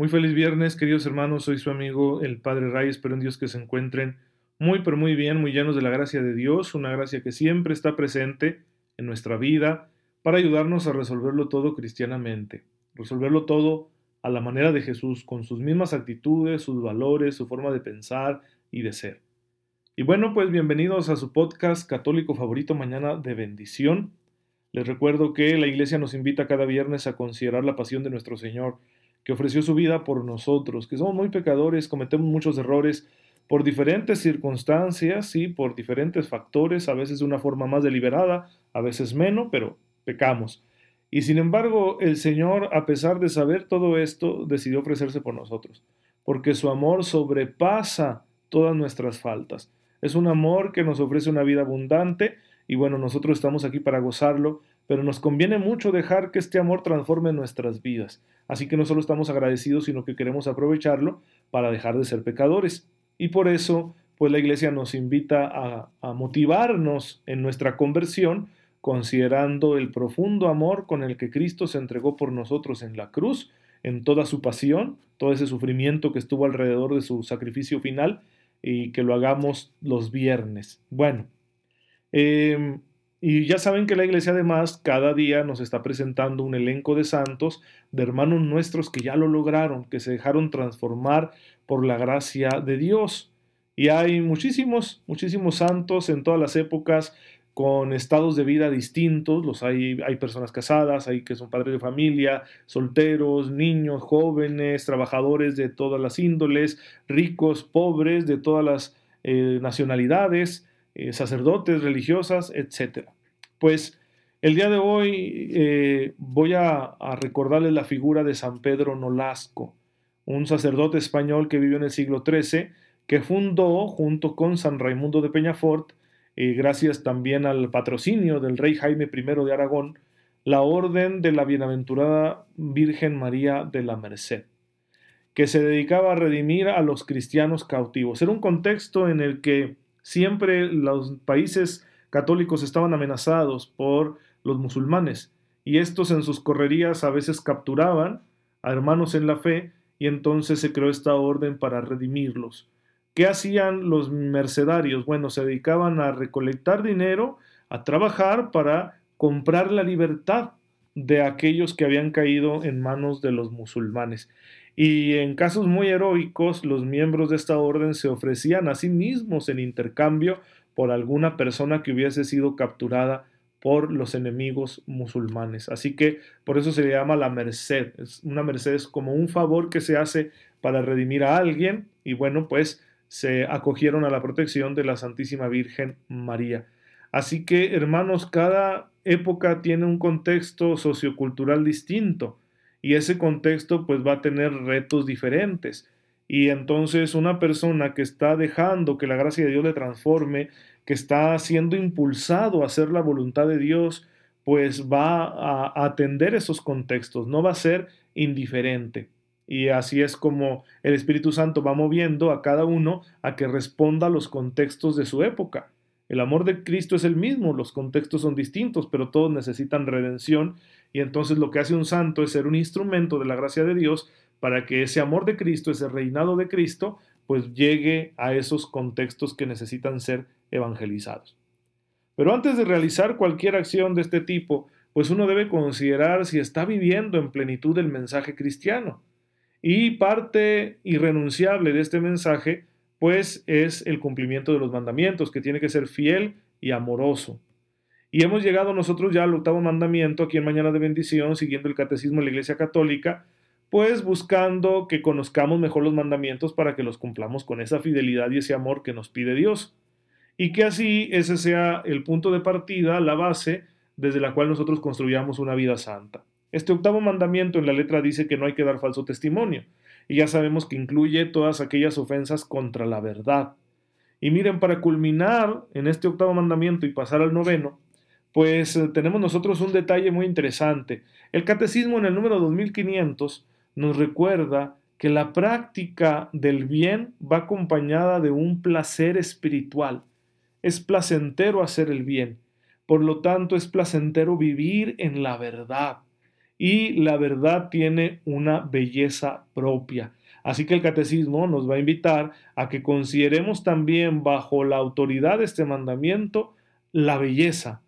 Muy feliz viernes, queridos hermanos. Soy su amigo el Padre Ray. Espero en Dios que se encuentren muy, pero muy bien, muy llenos de la gracia de Dios, una gracia que siempre está presente en nuestra vida para ayudarnos a resolverlo todo cristianamente, resolverlo todo a la manera de Jesús, con sus mismas actitudes, sus valores, su forma de pensar y de ser. Y bueno, pues bienvenidos a su podcast católico favorito Mañana de Bendición. Les recuerdo que la Iglesia nos invita cada viernes a considerar la pasión de nuestro Señor que ofreció su vida por nosotros, que somos muy pecadores, cometemos muchos errores por diferentes circunstancias y por diferentes factores, a veces de una forma más deliberada, a veces menos, pero pecamos. Y sin embargo, el Señor, a pesar de saber todo esto, decidió ofrecerse por nosotros, porque su amor sobrepasa todas nuestras faltas. Es un amor que nos ofrece una vida abundante y bueno, nosotros estamos aquí para gozarlo, pero nos conviene mucho dejar que este amor transforme nuestras vidas. Así que no solo estamos agradecidos, sino que queremos aprovecharlo para dejar de ser pecadores. Y por eso, pues la iglesia nos invita a, a motivarnos en nuestra conversión, considerando el profundo amor con el que Cristo se entregó por nosotros en la cruz, en toda su pasión, todo ese sufrimiento que estuvo alrededor de su sacrificio final, y que lo hagamos los viernes. Bueno, Em, y ya saben que la iglesia además cada día nos está presentando un elenco de santos, de hermanos nuestros que ya lo lograron, que se dejaron transformar por la gracia de Dios. Y hay muchísimos, muchísimos santos en todas las épocas con estados de vida distintos, los hay, hay personas casadas, hay que son padres de familia, solteros, niños, jóvenes, trabajadores de todas las índoles, ricos, pobres, de todas las eh, nacionalidades, eh, sacerdotes, religiosas, etc. Pues el día de hoy eh, voy a, recordarles la figura de San Pedro Nolasco, un sacerdote español que vivió en el siglo XIII, que fundó junto con San Raimundo de Peñafort, eh, gracias también al patrocinio del rey Jaime I de Aragón, la Orden de la Bienaventurada Virgen María de la Merced, que se dedicaba a redimir a los cristianos cautivos. Era un contexto en el que Siempre los países católicos estaban amenazados por los musulmanes y estos en sus correrías a veces capturaban a hermanos en la fe y entonces se creó esta orden para redimirlos. ¿Qué hacían los mercedarios? Bueno, se dedicaban a recolectar dinero, a trabajar para comprar la libertad de aquellos que habían caído en manos de los musulmanes. Y en casos muy heroicos, los miembros de esta orden se ofrecían a sí mismos en intercambio por alguna persona que hubiese sido capturada por los enemigos musulmanes. Así que por eso se le llama la merced. Es una merced es como un favor que se hace para redimir a alguien y bueno, pues se acogieron a la protección de la Santísima Virgen María. Así que, hermanos, cada época tiene un contexto sociocultural distinto y ese contexto pues va a tener retos diferentes. Y entonces una persona que está dejando que la gracia de Dios le transforme, que está siendo impulsado a hacer la voluntad de Dios, pues va a atender esos contextos, no va a ser indiferente. Y así es como el Espíritu Santo va moviendo a cada uno a que responda a los contextos de su época. El amor de Cristo es el mismo, los contextos son distintos, pero todos necesitan redención y entonces lo que hace un santo es ser un instrumento de la gracia de Dios para que ese amor de Cristo, ese reinado de Cristo, pues llegue a esos contextos que necesitan ser evangelizados. Pero antes de realizar cualquier acción de este tipo, pues uno debe considerar si está viviendo en plenitud el mensaje cristiano. Y parte irrenunciable de este mensaje, pues es el cumplimiento de los mandamientos, que tiene que ser fiel y amoroso. Y hemos llegado nosotros ya al octavo mandamiento aquí en Mañana de Bendición, siguiendo el catecismo de la Iglesia Católica, pues buscando que conozcamos mejor los mandamientos para que los cumplamos con esa fidelidad y ese amor que nos pide Dios. Y que así ese sea el punto de partida, la base desde la cual nosotros construyamos una vida santa. Este octavo mandamiento en la letra dice que no hay que dar falso testimonio, y ya sabemos que incluye todas aquellas ofensas contra la verdad. Y miren, para culminar en este octavo mandamiento y pasar al noveno, pues eh, tenemos nosotros un detalle muy interesante. El catecismo en el número 2500 nos recuerda que la práctica del bien va acompañada de un placer espiritual. Es placentero hacer el bien. Por lo tanto, es placentero vivir en la verdad. Y la verdad tiene una belleza propia. Así que el catecismo nos va a invitar a que consideremos también bajo la autoridad de este mandamiento la belleza.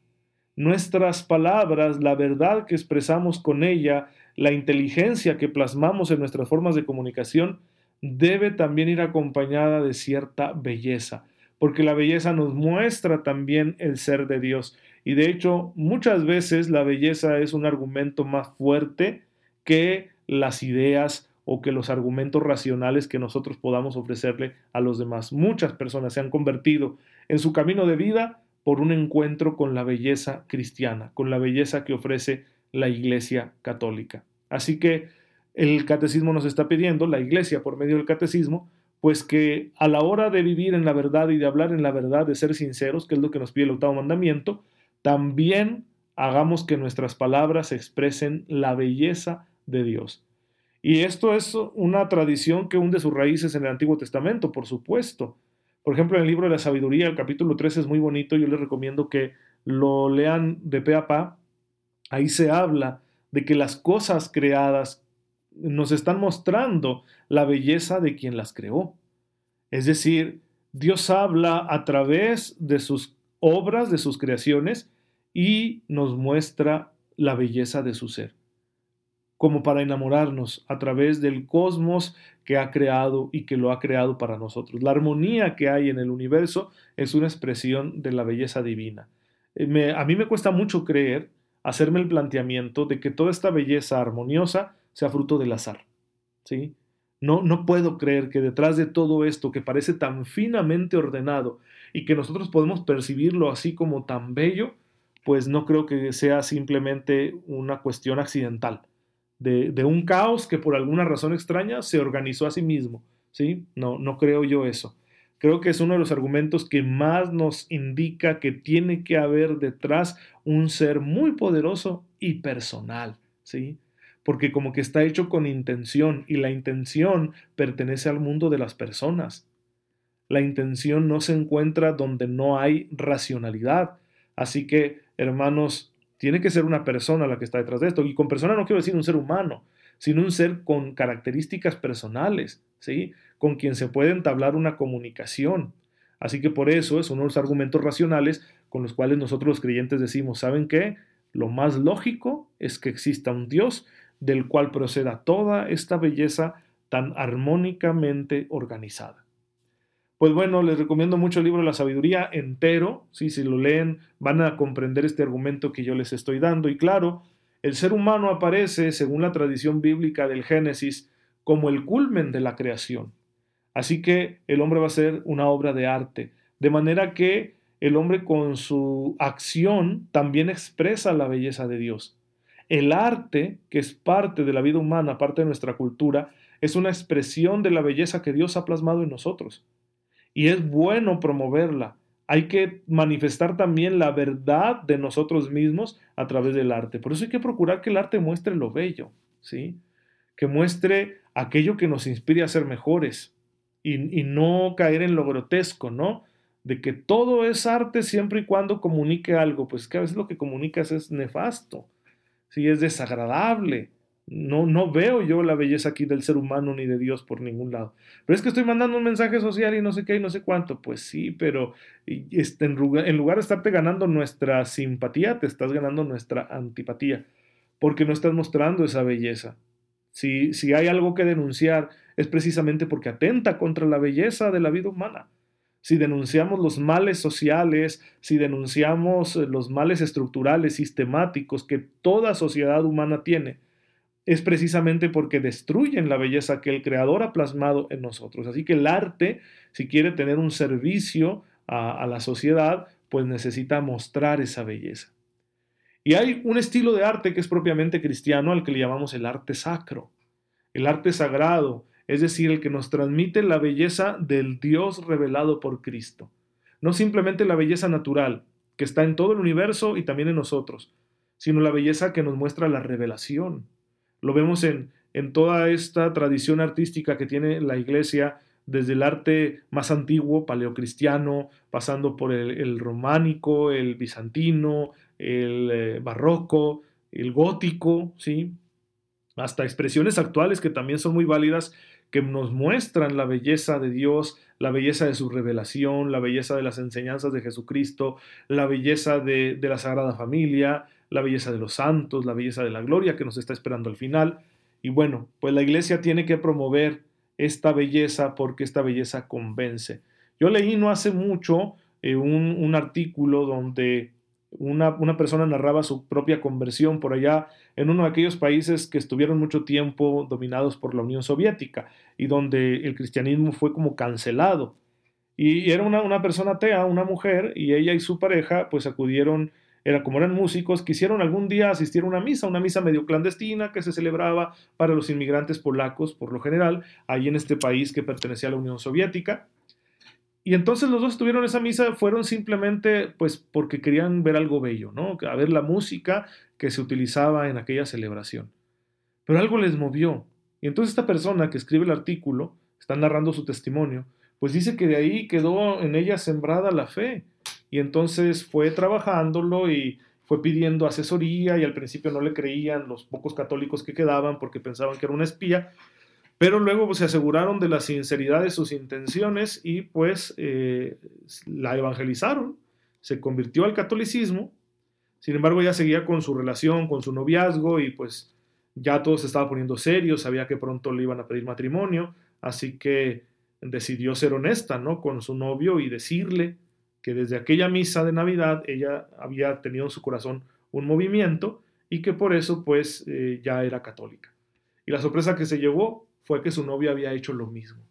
Nuestras palabras, la verdad que expresamos con ella, la inteligencia que plasmamos en nuestras formas de comunicación debe también ir acompañada de cierta belleza, porque la belleza nos muestra también el ser de Dios. Y de hecho, muchas veces la belleza es un argumento más fuerte que las ideas o que los argumentos racionales que nosotros podamos ofrecerle a los demás. Muchas personas se han convertido en su camino de vida por un encuentro con la belleza cristiana, con la belleza que ofrece la Iglesia Católica. Así que el catecismo nos está pidiendo, la Iglesia por medio del catecismo, pues que a la hora de vivir en la verdad y de hablar en la verdad, de ser sinceros, que es lo que nos pide el octavo mandamiento, también hagamos que nuestras palabras expresen la belleza de Dios. Y esto es una tradición que hunde sus raíces en el Antiguo Testamento, por supuesto. Por ejemplo, en el libro de la sabiduría, el capítulo 13 es muy bonito, yo les recomiendo que lo lean de pe a pa Ahí se habla de que las cosas creadas nos están mostrando la belleza de quien las creó. Es decir, Dios habla a través de sus obras, de sus creaciones, y nos muestra la belleza de su ser, como para enamorarnos a través del cosmos que ha creado y que lo ha creado para nosotros. La armonía que hay en el universo es una expresión de la belleza divina. Eh, a mí me cuesta mucho creer hacerme el planteamiento de que toda esta belleza armoniosa sea fruto del azar. ¿sí? No, no puedo creer que detrás de todo esto que parece tan finamente ordenado y que nosotros podemos percibirlo así como tan bello, pues no creo que sea simplemente una cuestión accidental, de, un caos que por alguna razón extraña se organizó a sí mismo. ¿sí? No, no creo yo eso creo que es uno de los argumentos que más nos indica que tiene que haber detrás un ser muy poderoso y personal, ¿sí? Porque como que está hecho con intención y la intención pertenece al mundo de las personas. La intención no se encuentra donde no hay racionalidad. Así que, hermanos, tiene que ser una persona la que está detrás de esto. Y con persona no quiero decir un ser humano, sino un ser con características personales, ¿sí? con quien se puede entablar una comunicación. Así que por eso es uno de los argumentos racionales con los cuales nosotros los creyentes decimos, ¿saben qué? Lo más lógico es que exista un Dios del cual proceda toda esta belleza tan armónicamente organizada. Pues bueno, les recomiendo mucho el libro la sabiduría entero. si lo leen, van a comprender este argumento que yo les estoy dando. Y claro, el ser humano aparece, según la tradición bíblica del Génesis, como el culmen de la creación. Así que el hombre va a ser una obra de arte, de manera que el hombre con su acción también expresa la belleza de Dios. El arte, que es parte de la vida humana, parte de nuestra cultura, es una expresión de la belleza que Dios ha plasmado en nosotros. Y es bueno promoverla. Hay que manifestar también la verdad de nosotros mismos a través del arte. Por eso hay que procurar que el arte muestre lo bello, ¿sí? Que muestre aquello que nos inspire a ser mejores, y, no caer en lo grotesco, ¿no? De que todo es arte siempre y cuando comunique algo, pues que a veces lo que comunicas es nefasto, sí, es desagradable. No, no veo yo la belleza aquí del ser humano ni de Dios por ningún lado. Pero es que estoy mandando un mensaje social y no sé qué y no sé cuánto. Pues sí, pero este, en, lugar, en lugar de estarte ganando nuestra simpatía, te estás ganando nuestra antipatía, porque no estás mostrando esa belleza. Si, si hay algo que denunciar es precisamente porque atenta contra la belleza de la vida humana. Si denunciamos los males sociales, si denunciamos los males estructurales, sistemáticos que toda sociedad humana tiene, es precisamente porque destruyen la belleza que el Creador ha plasmado en nosotros. Así que el arte, si quiere tener un servicio a, la sociedad, pues necesita mostrar esa belleza. Y hay un estilo de arte que es propiamente cristiano al que le llamamos el arte sacro, el arte sagrado, es decir, el que nos transmite la belleza del Dios revelado por Cristo. No simplemente la belleza natural, que está en todo el universo y también en nosotros, sino la belleza que nos muestra la revelación. Lo vemos en, en toda esta tradición artística que tiene la iglesia, desde el arte más antiguo, paleocristiano, pasando por el, románico, el bizantino, el eh, barroco, el gótico, ¿sí? hasta expresiones actuales que también son muy válidas, que nos muestran la belleza de Dios, la belleza de su revelación, la belleza de las enseñanzas de Jesucristo, la belleza de, de la Sagrada Familia, la belleza de los santos, la belleza de la gloria que nos está esperando al final. Y bueno, pues la iglesia tiene que promover esta belleza porque esta belleza convence. Yo leí no hace mucho eh, un, artículo donde una, una, persona narraba su propia conversión por allá en uno de aquellos países que estuvieron mucho tiempo dominados por la Unión Soviética y donde el cristianismo fue como cancelado. Y era una, una persona atea, una mujer, y ella y su pareja pues acudieron era como eran músicos, quisieron algún día asistir a una misa, una misa medio clandestina que se celebraba para los inmigrantes polacos, por lo general, ahí en este país que pertenecía a la Unión Soviética. Y entonces los dos tuvieron esa misa, fueron simplemente pues porque querían ver algo bello, ¿no? A ver la música que se utilizaba en aquella celebración. Pero algo les movió. Y entonces esta persona que escribe el artículo, está narrando su testimonio, pues dice que de ahí quedó en ella sembrada la fe y entonces fue trabajándolo y fue pidiendo asesoría y al principio no le creían los pocos católicos que quedaban porque pensaban que era una espía, pero luego pues, se aseguraron de la sinceridad de sus intenciones y pues eh, la evangelizaron, se convirtió al catolicismo, sin embargo ya seguía con su relación, con su noviazgo y pues ya todo se estaba poniendo serio, sabía que pronto le iban a pedir matrimonio, así que decidió ser honesta, ¿no? Con su novio y decirle que desde aquella misa de Navidad ella había tenido en su corazón un movimiento y que por eso pues eh, ya era católica. Y la sorpresa que se llevó fue que su novia había hecho lo mismo.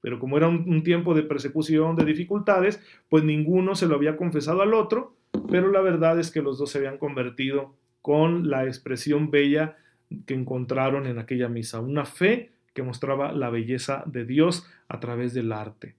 Pero como era un, tiempo de persecución, de dificultades, pues ninguno se lo había confesado al otro, pero la verdad es que los dos se habían convertido con la expresión bella que encontraron en aquella misa, una fe que mostraba la belleza de Dios a través del arte.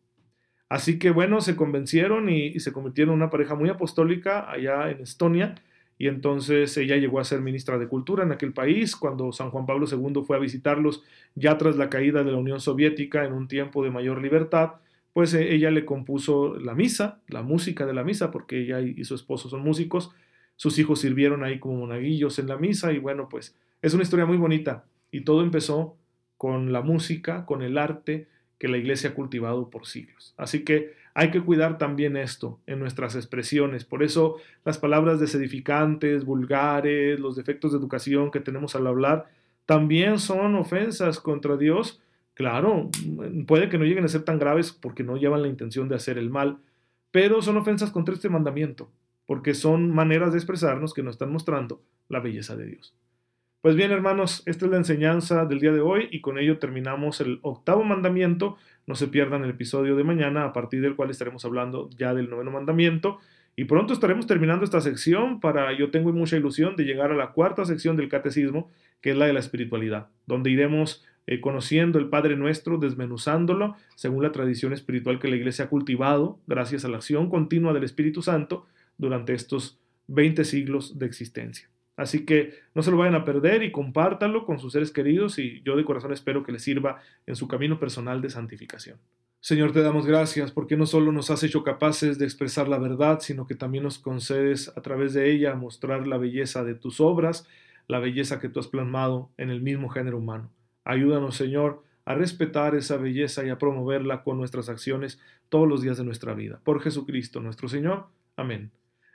Así que bueno, se convencieron y, se convirtieron en una pareja muy apostólica allá en Estonia. Y entonces ella llegó a ser ministra de Cultura en aquel país cuando San Juan Pablo II fue a visitarlos ya tras la caída de la Unión Soviética en un tiempo de mayor libertad. Pues eh, ella le compuso la misa, la música de la misa, porque ella y su esposo son músicos. Sus hijos sirvieron ahí como monaguillos en la misa y bueno, pues es una historia muy bonita. Y todo empezó con la música, con el arte, que la iglesia ha cultivado por siglos. Así que hay que cuidar también esto en nuestras expresiones. Por eso las palabras desedificantes, vulgares, los defectos de educación que tenemos al hablar, también son ofensas contra Dios. Claro, puede que no lleguen a ser tan graves porque no llevan la intención de hacer el mal, pero son ofensas contra este mandamiento, porque son maneras de expresarnos que nos están mostrando la belleza de Dios. Pues bien, hermanos, esta es la enseñanza del día de hoy y con ello terminamos el octavo mandamiento. No se pierdan el episodio de mañana, a partir del cual estaremos hablando ya del noveno mandamiento. Y pronto estaremos terminando esta sección para, yo tengo mucha ilusión de llegar a la cuarta sección del catecismo, que es la de la espiritualidad, donde iremos eh, conociendo el Padre Nuestro, desmenuzándolo según la tradición espiritual que la Iglesia ha cultivado, gracias a la acción continua del Espíritu Santo durante estos 20 siglos de existencia. Así que no se lo vayan a perder y compártanlo con sus seres queridos y yo de corazón espero que les sirva en su camino personal de santificación. Señor, te damos gracias porque no solo nos has hecho capaces de expresar la verdad, sino que también nos concedes a través de ella mostrar la belleza de tus obras, la belleza que tú has plasmado en el mismo género humano. Ayúdanos, Señor, a respetar esa belleza y a promoverla con nuestras acciones todos los días de nuestra vida. Por Jesucristo nuestro Señor. Amén.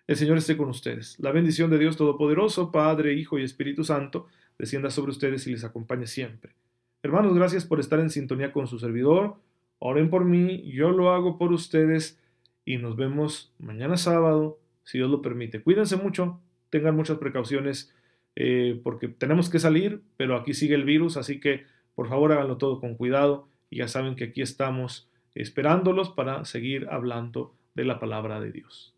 El Señor esté con ustedes. La bendición de Dios Todopoderoso, Padre, Hijo y Espíritu Santo, descienda sobre ustedes y les acompañe siempre. Hermanos, gracias por estar en sintonía con su servidor. Oren por mí, yo lo hago por ustedes y nos vemos mañana sábado, si Dios lo permite. Cuídense mucho, tengan muchas precauciones eh, porque tenemos que salir, pero aquí sigue el virus, así que por favor háganlo todo con cuidado y ya saben que aquí estamos esperándolos para seguir hablando de la palabra de Dios.